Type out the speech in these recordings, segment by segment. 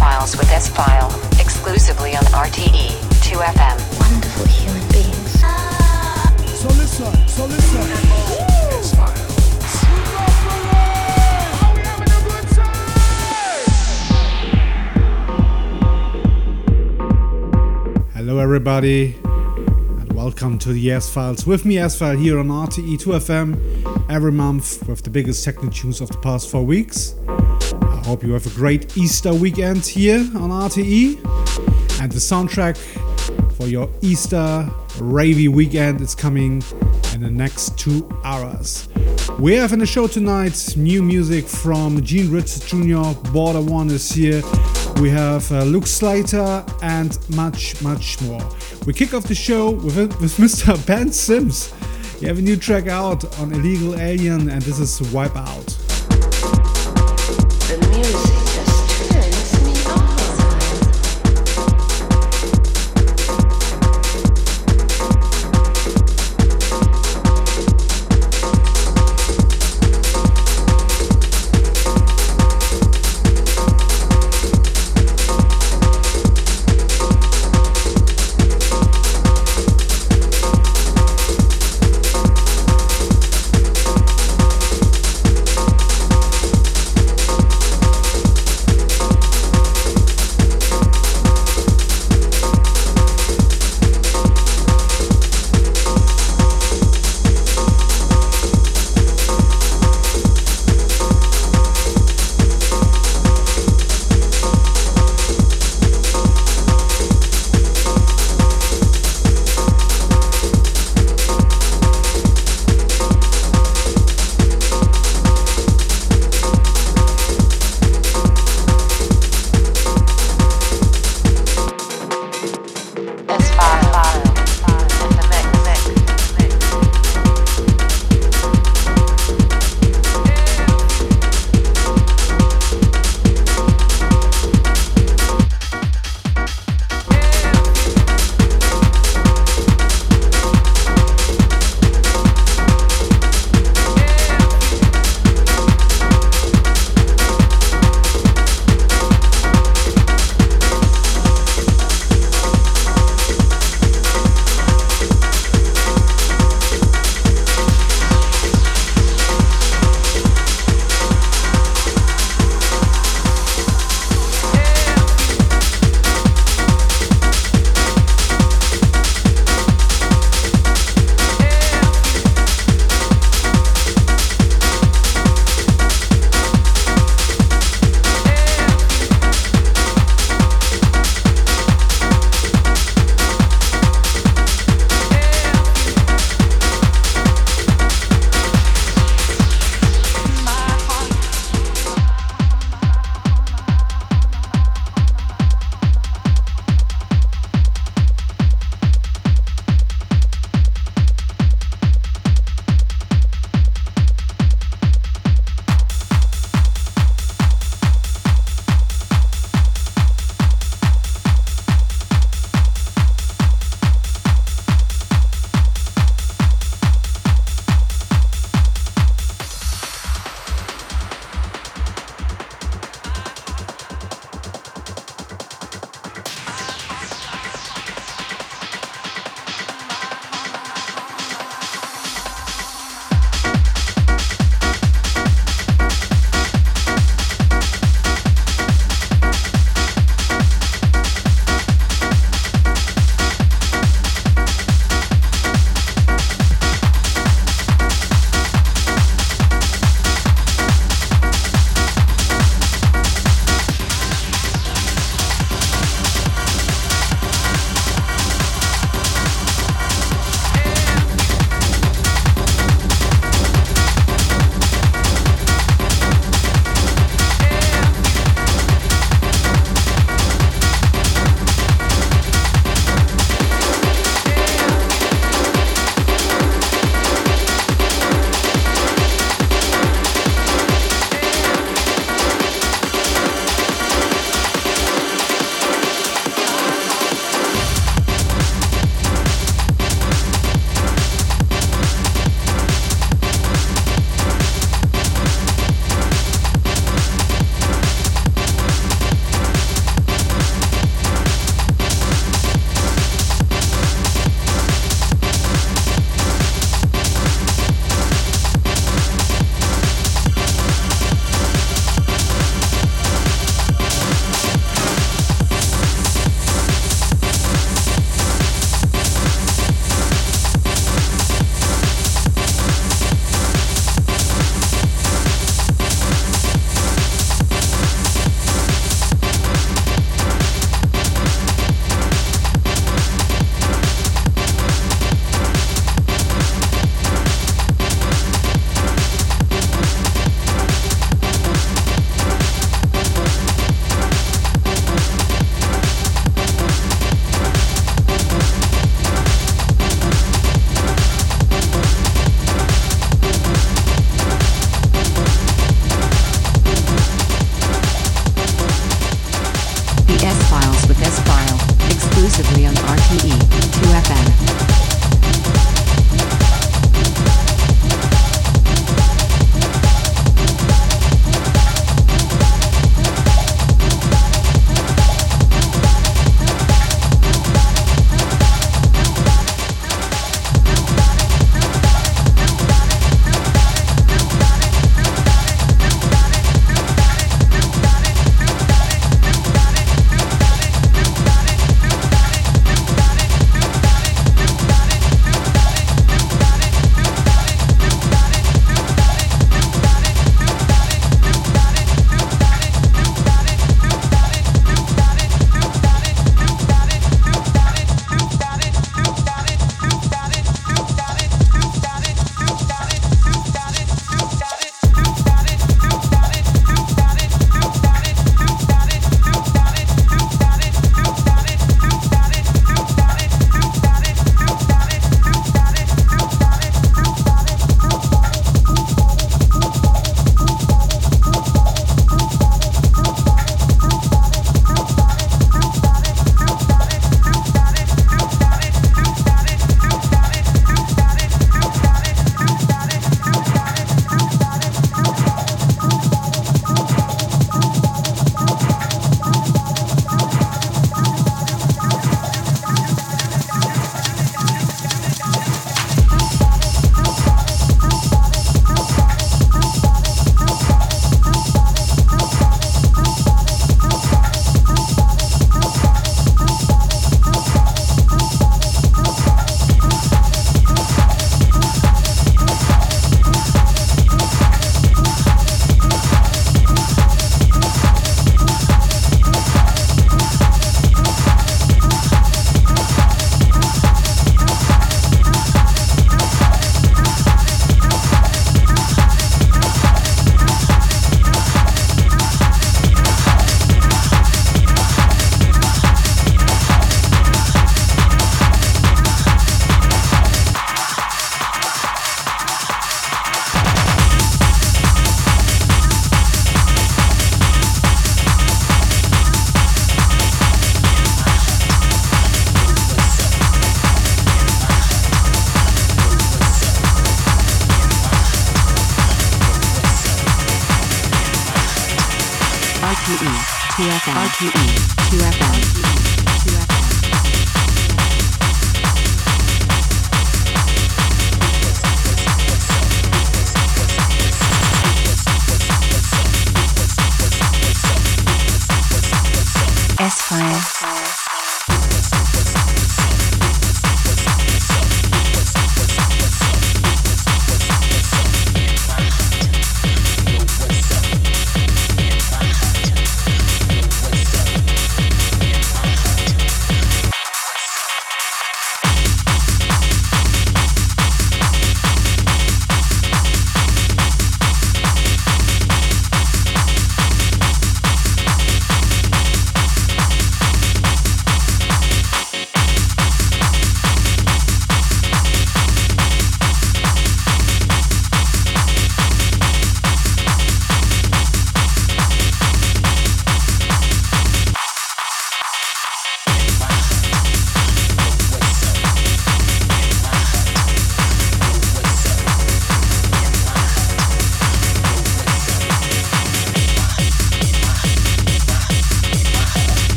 Files with S File, exclusively on RTE 2FM. Wonderful human beings. So listen, so listen. Hello, everybody, and welcome to the S Files with me, S File, here on RTE 2FM every month with the biggest techno tunes of the past four weeks. Hope you have a great Easter weekend here on RTE, and the soundtrack for your Easter ravey weekend is coming in the next two hours. We have in the show tonight new music from Gene Richards Jr., Border One is here. We have uh, Luke Slater and much, much more. We kick off the show with, with Mr. Ben Sims. You have a new track out on Illegal Alien, and this is Wipe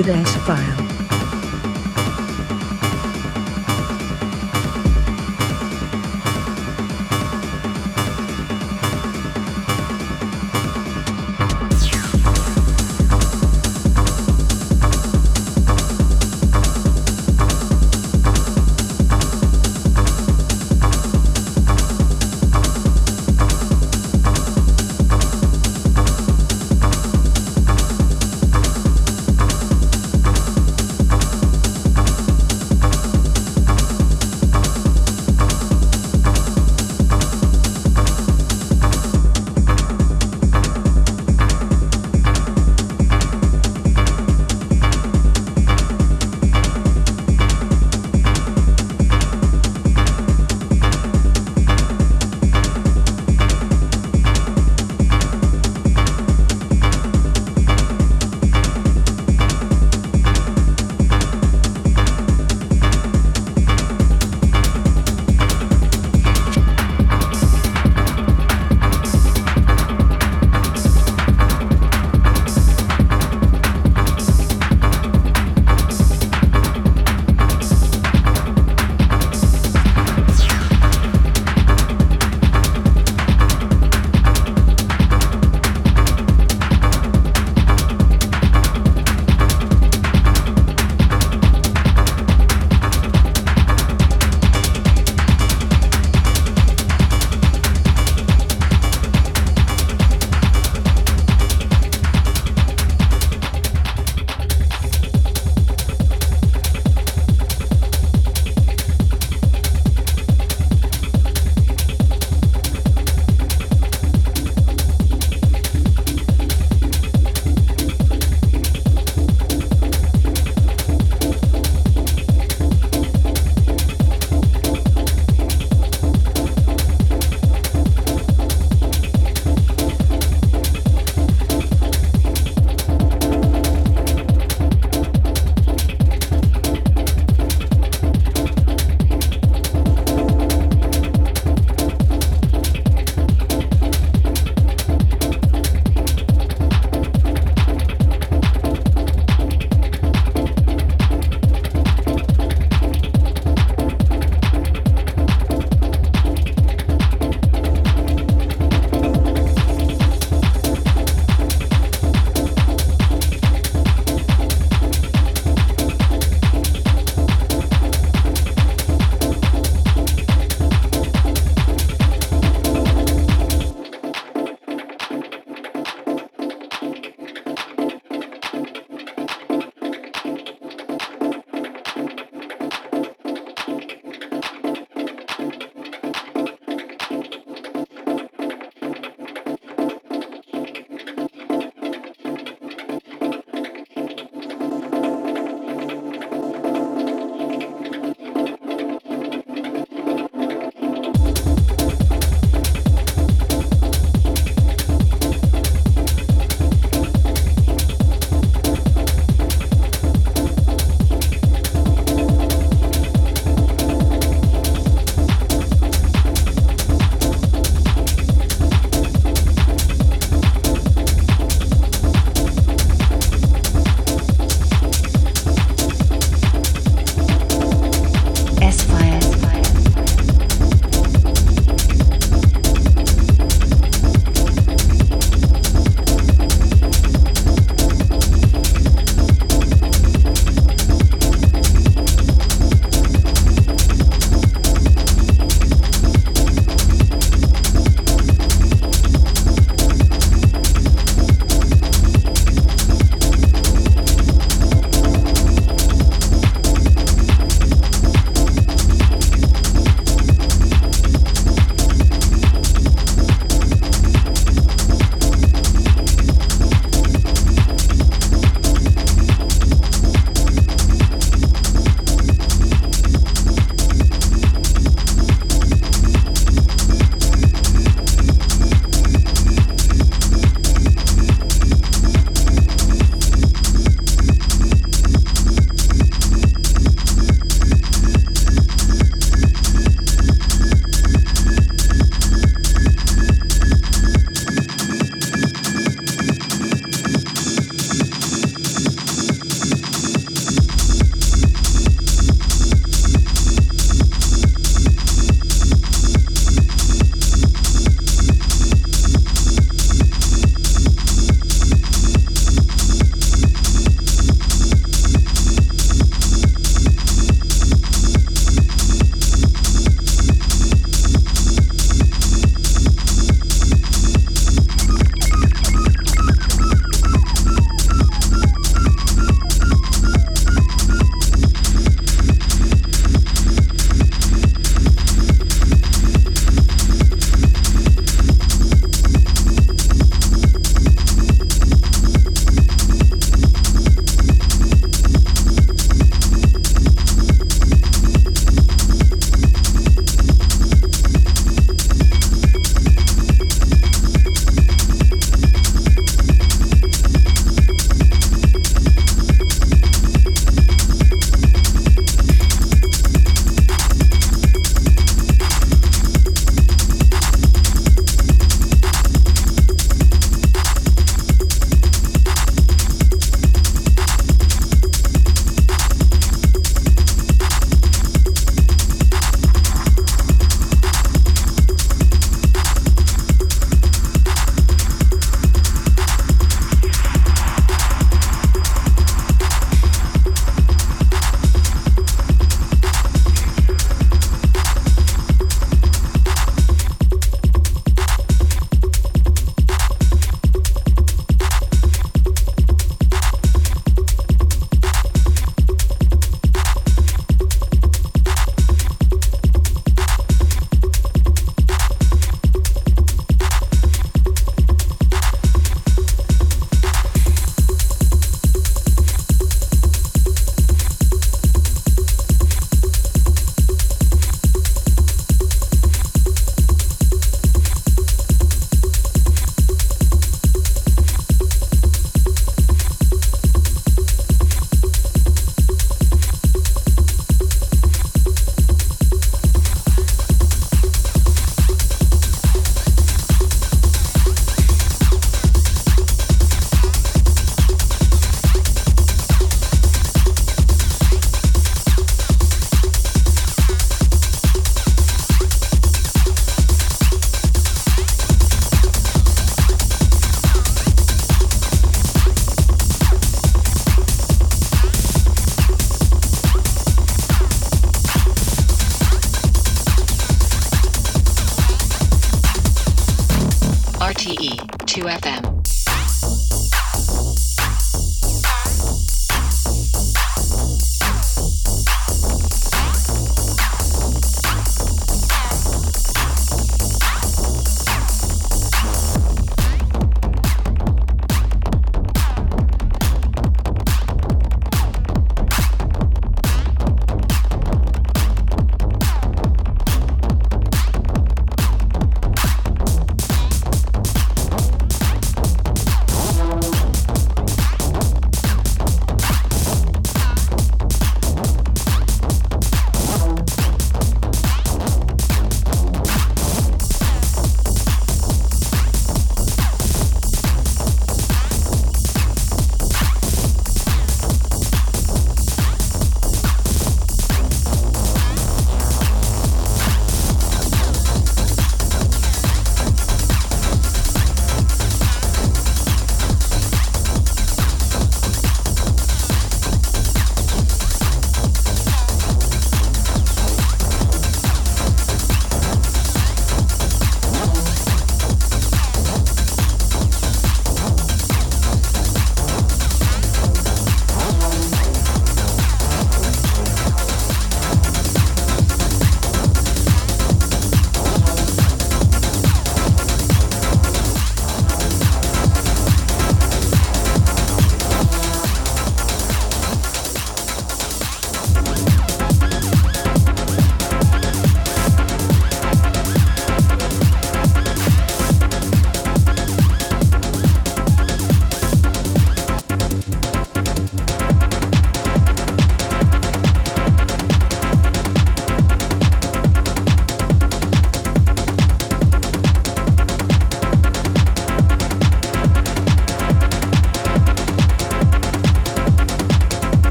with S File.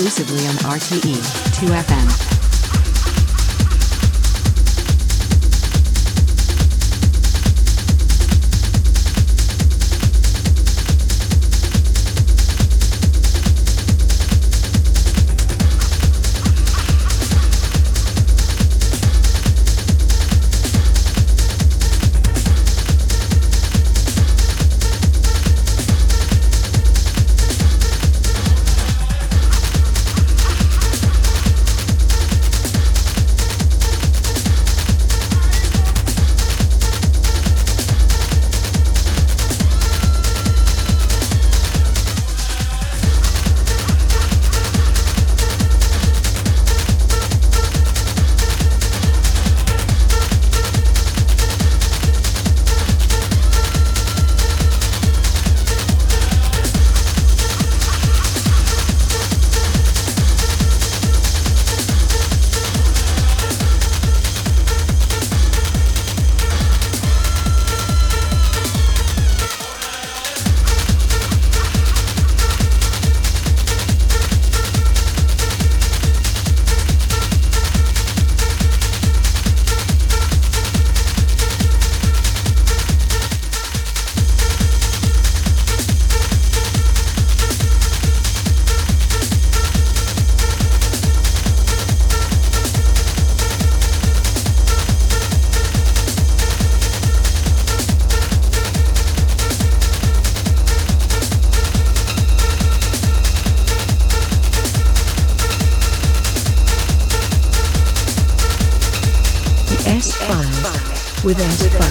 Exclusively on RTE 2FM. with us.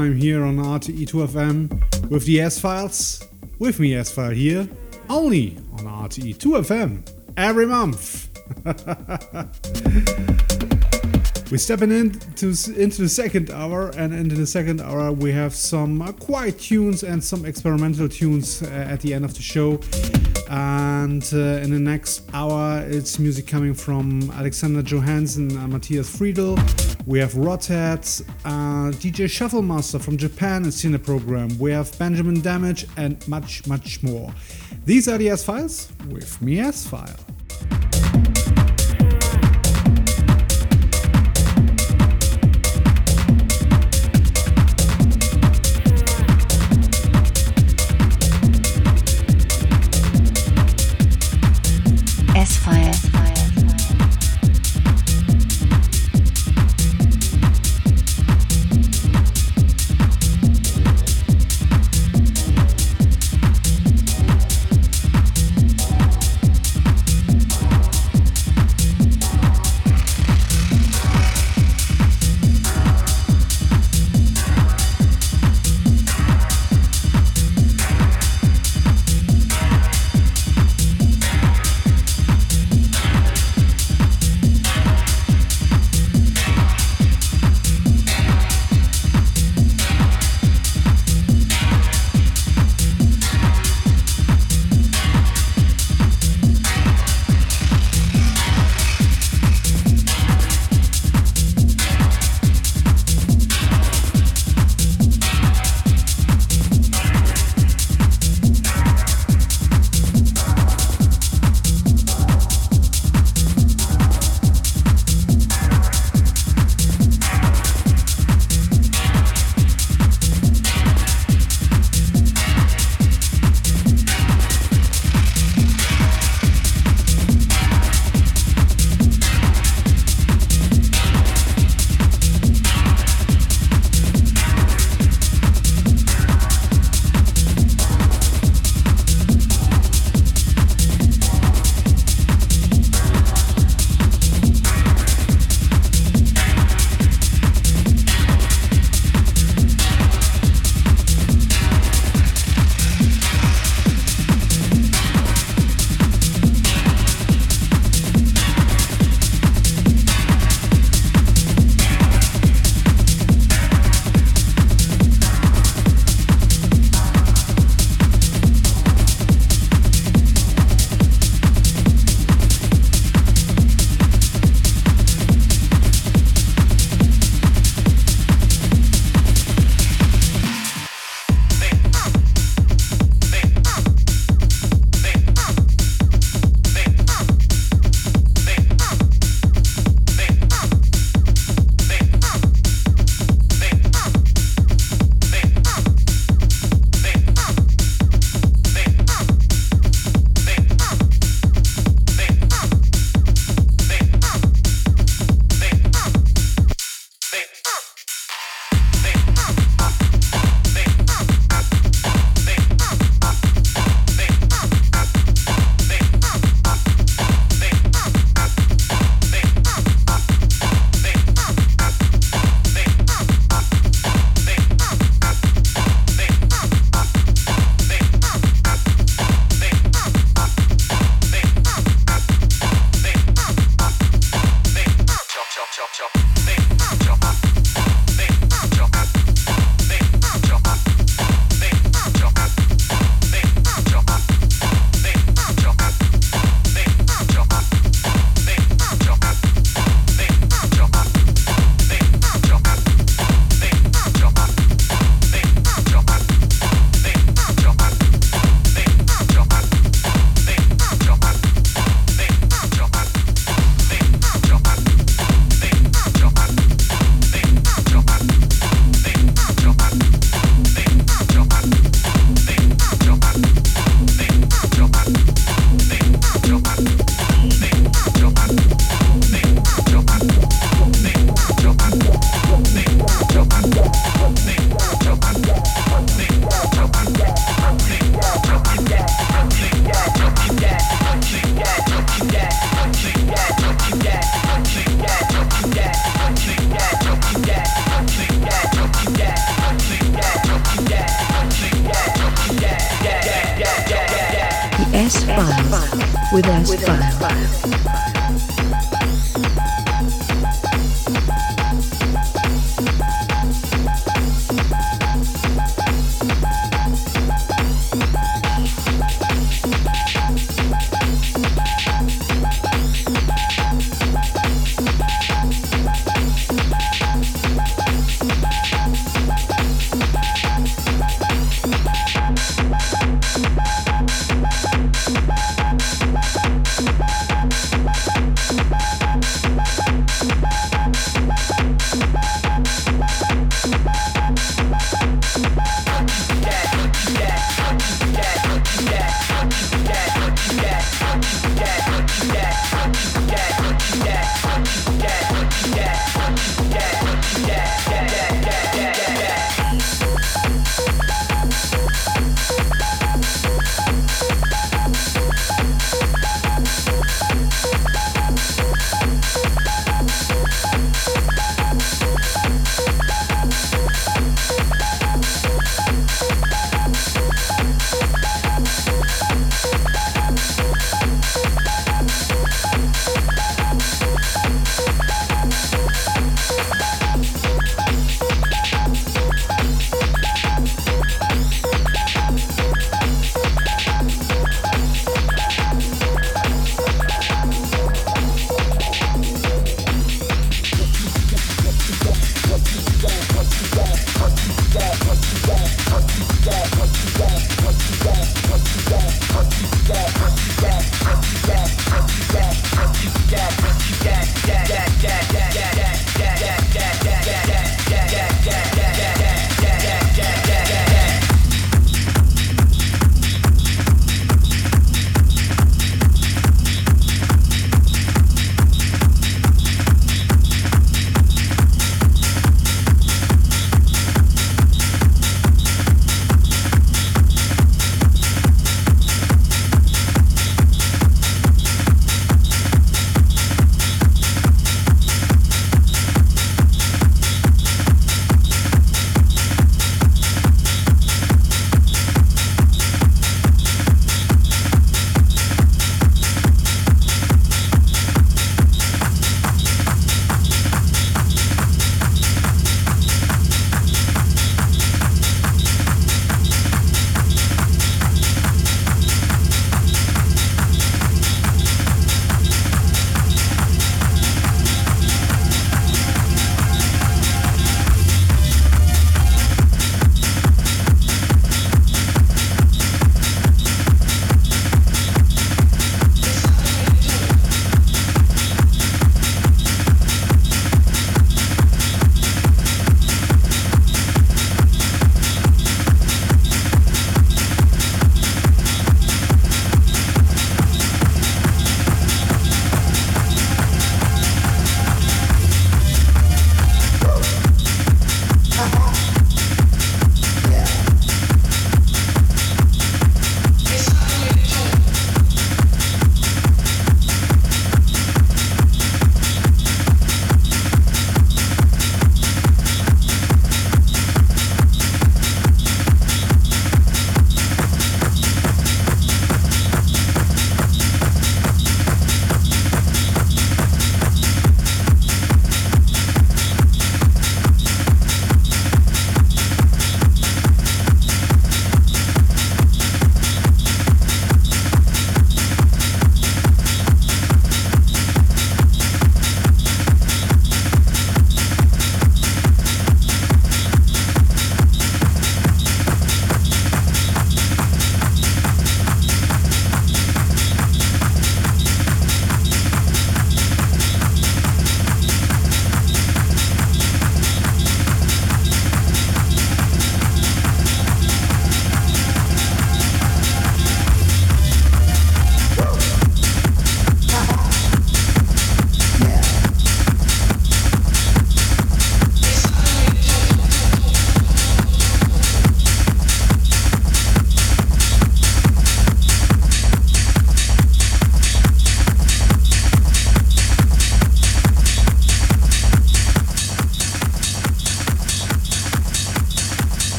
Time here on RTE2FM with the S Files. With me, S File here, only on RTE2FM every month. We're stepping into, into the second hour, and into the second hour, we have some uh, quiet tunes and some experimental tunes uh, at the end of the show. And uh, in the next hour, it's music coming from Alexander Johansson and Matthias Friedel. We have Rothead, uh, DJ Shufflemaster from Japan is in the program. We have Benjamin Damage and much, much more. These are the S Files with me, S File.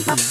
Mm-hmm.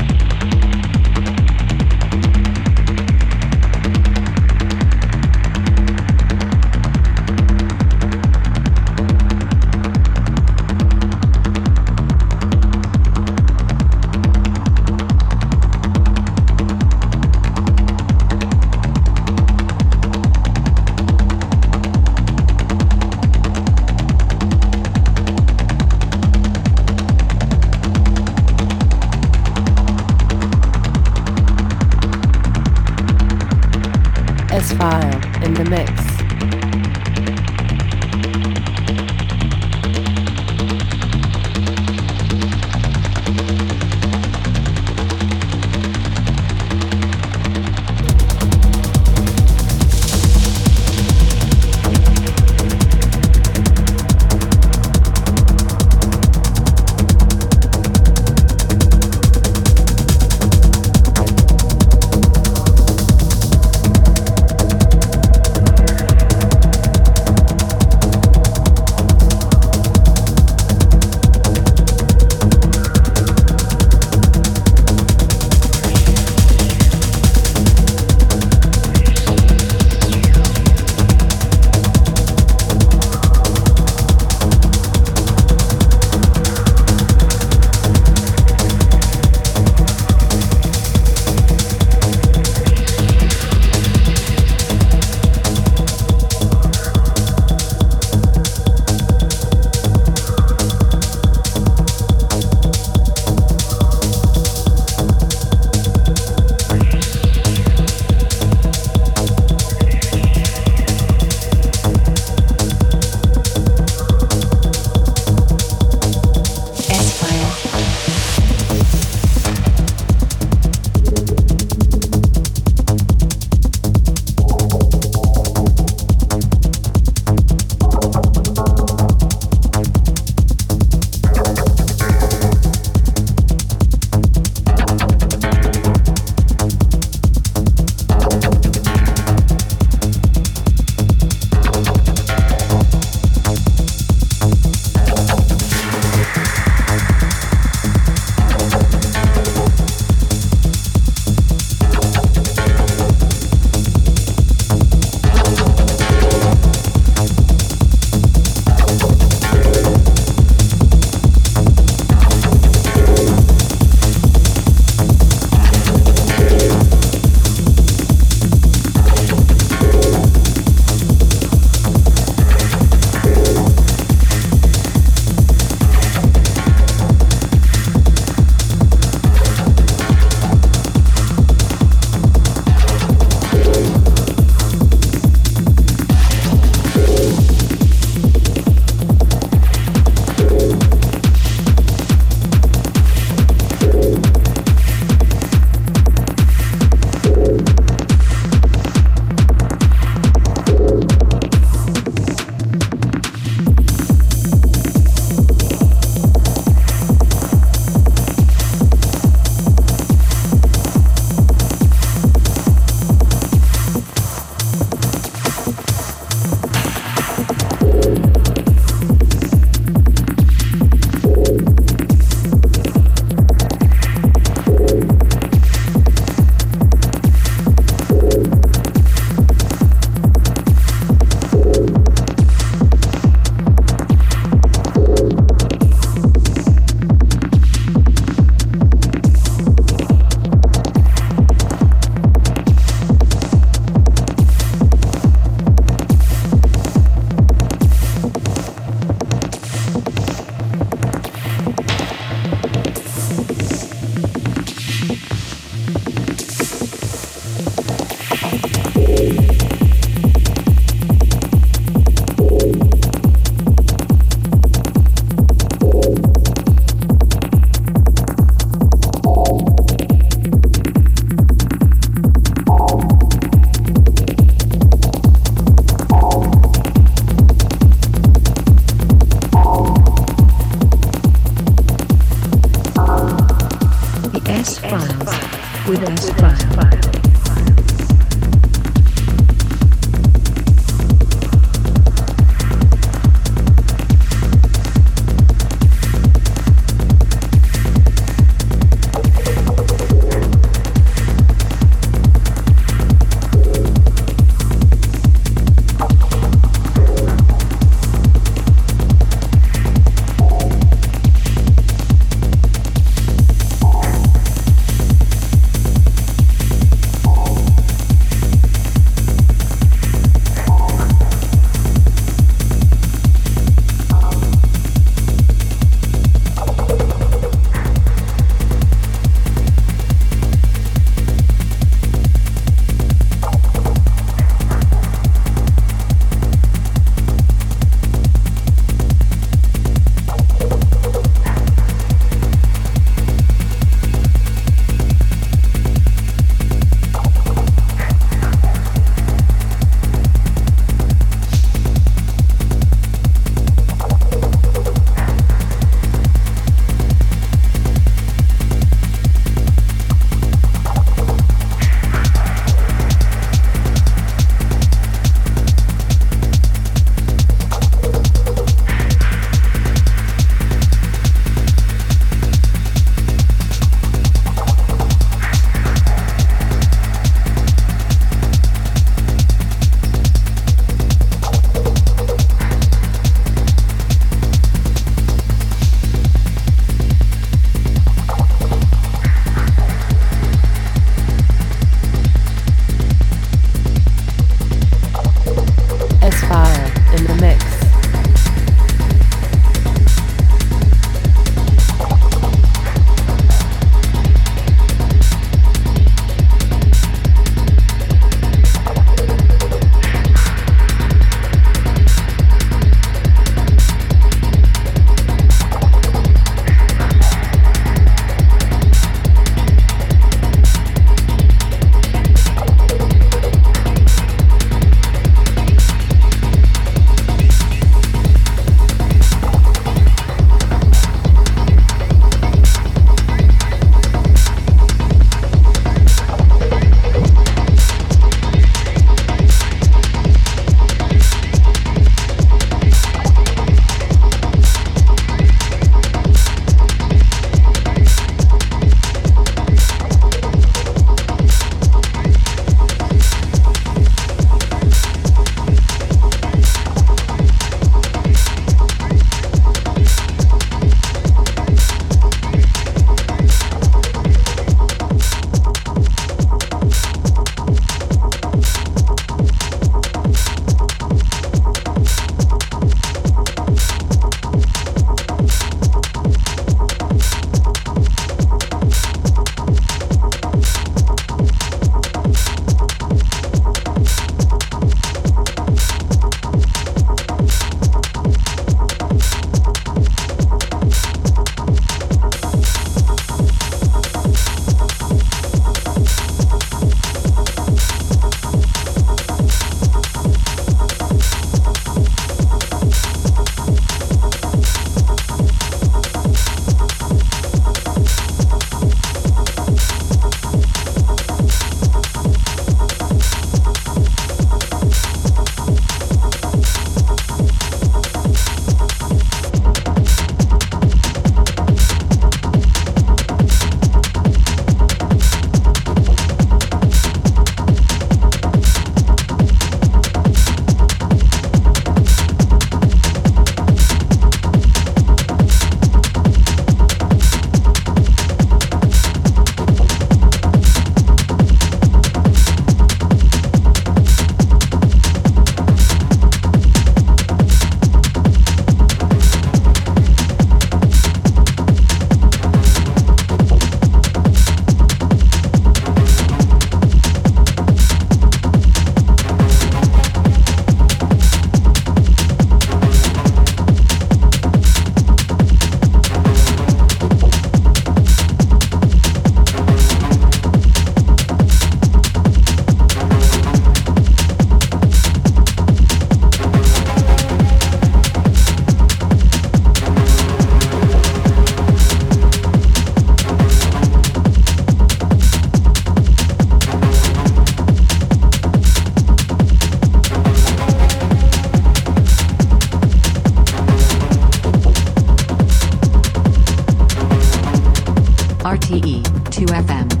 RTE 2FM.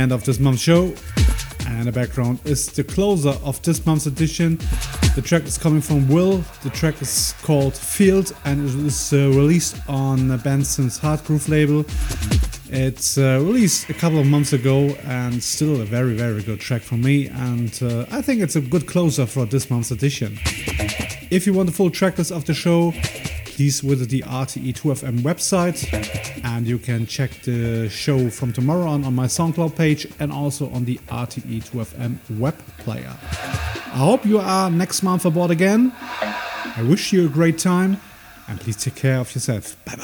End of this month's show. And the background is the closer of this month's edition. The track is coming from Will. The track is called Field and it is uh, released on Ben Sims' Hard Groove label. It's uh, released a couple of months ago and still a very, very good track for me. And uh, I think it's a good closer for this month's edition. If you want the full tracklist of the show, please visit the RTE2FM website and you can check the show from tomorrow on on my SoundCloud page and also on the RTE2FM web player. I hope you are next month aboard again. I wish you a great time and please take care of yourself. Bye bye.